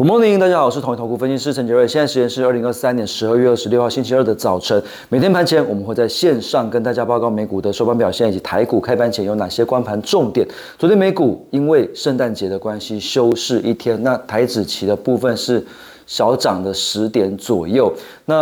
Good morning，大家好，我是统一投顾分析师陈杰瑞。现在时间是二零二三年十二月二十六号星期二的早晨。每天盘前我们会在线上跟大家报告美股的收盘表现以及台股开盘前有哪些关盘重点。昨天美股因为圣诞节的关系休市一天，那台指期的部分是。小涨的十点左右。那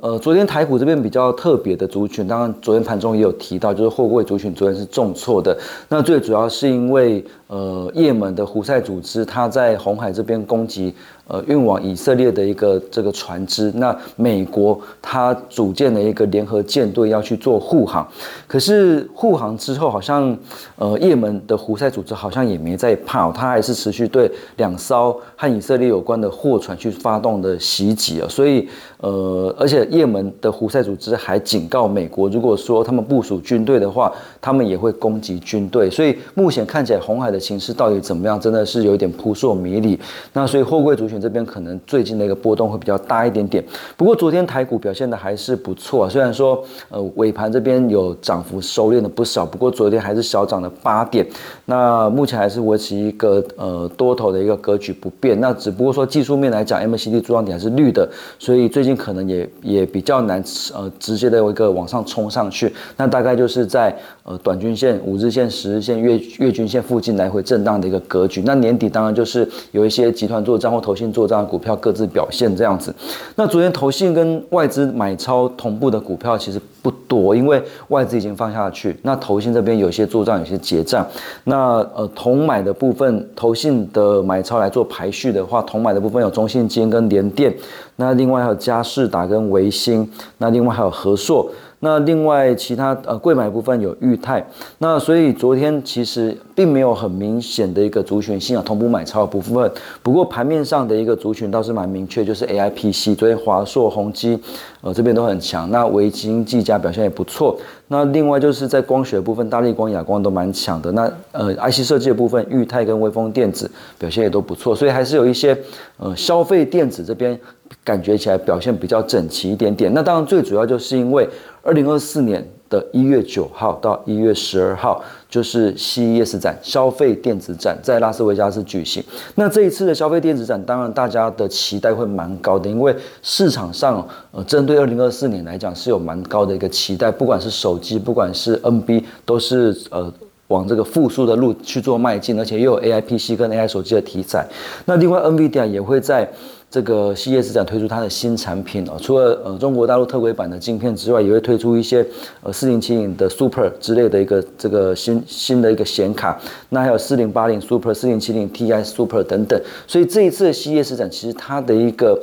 呃，昨天台股这边比较特别的族群，当然昨天盘中也有提到，就是货柜族群昨天是重挫的。那最主要是因为呃，也门的胡塞组织他在红海这边攻击呃运往以色列的一个这个船只。那美国它组建了一个联合舰队要去做护航，可是护航之后好像呃，也门的胡塞组织好像也没在怕，它还是持续对两艘和以色列有关的货船去。发动的袭击啊，所以呃，而且也门的胡塞组织还警告美国，如果说他们部署军队的话，他们也会攻击军队。所以目前看起来红海的形势到底怎么样，真的是有点扑朔迷离。那所以货柜主这边可能最近的一个波动会比较大一点点。不过昨天台股表现的还是不错，虽然说呃尾盘这边有涨幅收敛了不少，不过昨天还是小涨了八点。那目前还是维持一个呃多头的一个格局不变。那只不过说技术面来讲，MACD 柱状点还是绿的，所以最近可能也也比较难呃直接的有一个往上冲上去，那大概就是在呃短均线、五日线、十日线、月月均线附近来回震荡的一个格局。那年底当然就是有一些集团做账户投做账的股票各自表现这样子。那昨天投信跟外资买超同步的股票其实不多，因为外资已经放下去，那投信这边有些做账，有些结账。那呃同买的部分，投信的买超来做排序的话，同买的部分有中信金。跟联电，那另外还有嘉士达跟维新，那另外还有和硕。那另外其他呃贵买部分有裕泰，那所以昨天其实并没有很明显的一个族群性啊同步买超的部分，不过盘面上的一个族群倒是蛮明确，就是 A I P C，昨天华硕、宏基呃这边都很强，那维金、技嘉表现也不错。那另外就是在光学部分，大力光、亚光都蛮强的。那呃 I C 设计的部分，裕泰跟微风电子表现也都不错，所以还是有一些呃消费电子这边感觉起来表现比较整齐一点点。那当然最主要就是因为。二零二四年的一月九号到一月十二号，就是 CES 展消费电子展在拉斯维加斯举行。那这一次的消费电子展，当然大家的期待会蛮高的，因为市场上呃针对二零二四年来讲是有蛮高的一个期待，不管是手机，不管是 NB，都是呃往这个复苏的路去做迈进，而且又有 AI PC 跟 AI 手机的题材。那另外 NVIDIA 也会在。这个系列市展推出它的新产品哦，除了呃中国大陆特规版的镜片之外，也会推出一些呃四零七零的 Super 之类的一个这个新新的一个显卡，那还有四零八零 Super、四零七零 Ti Super 等等。所以这一次的系列市展，其实它的一个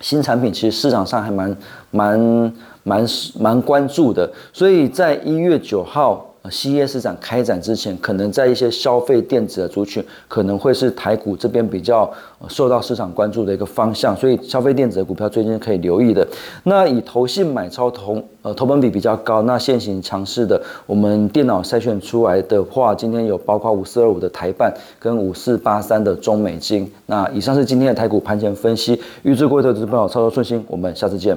新产品，其实市场上还蛮蛮蛮蛮关注的。所以在一月九号。呃，CES 展开展之前，可能在一些消费电子的族群，可能会是台股这边比较受到市场关注的一个方向，所以消费电子的股票最近可以留意的。那以投信买超同呃投本比比较高，那现行强势的，我们电脑筛选出来的话，今天有包括五四二五的台办跟五四八三的中美金。那以上是今天的台股盘前分析，预祝各位投资朋友操作顺心，我们下次见。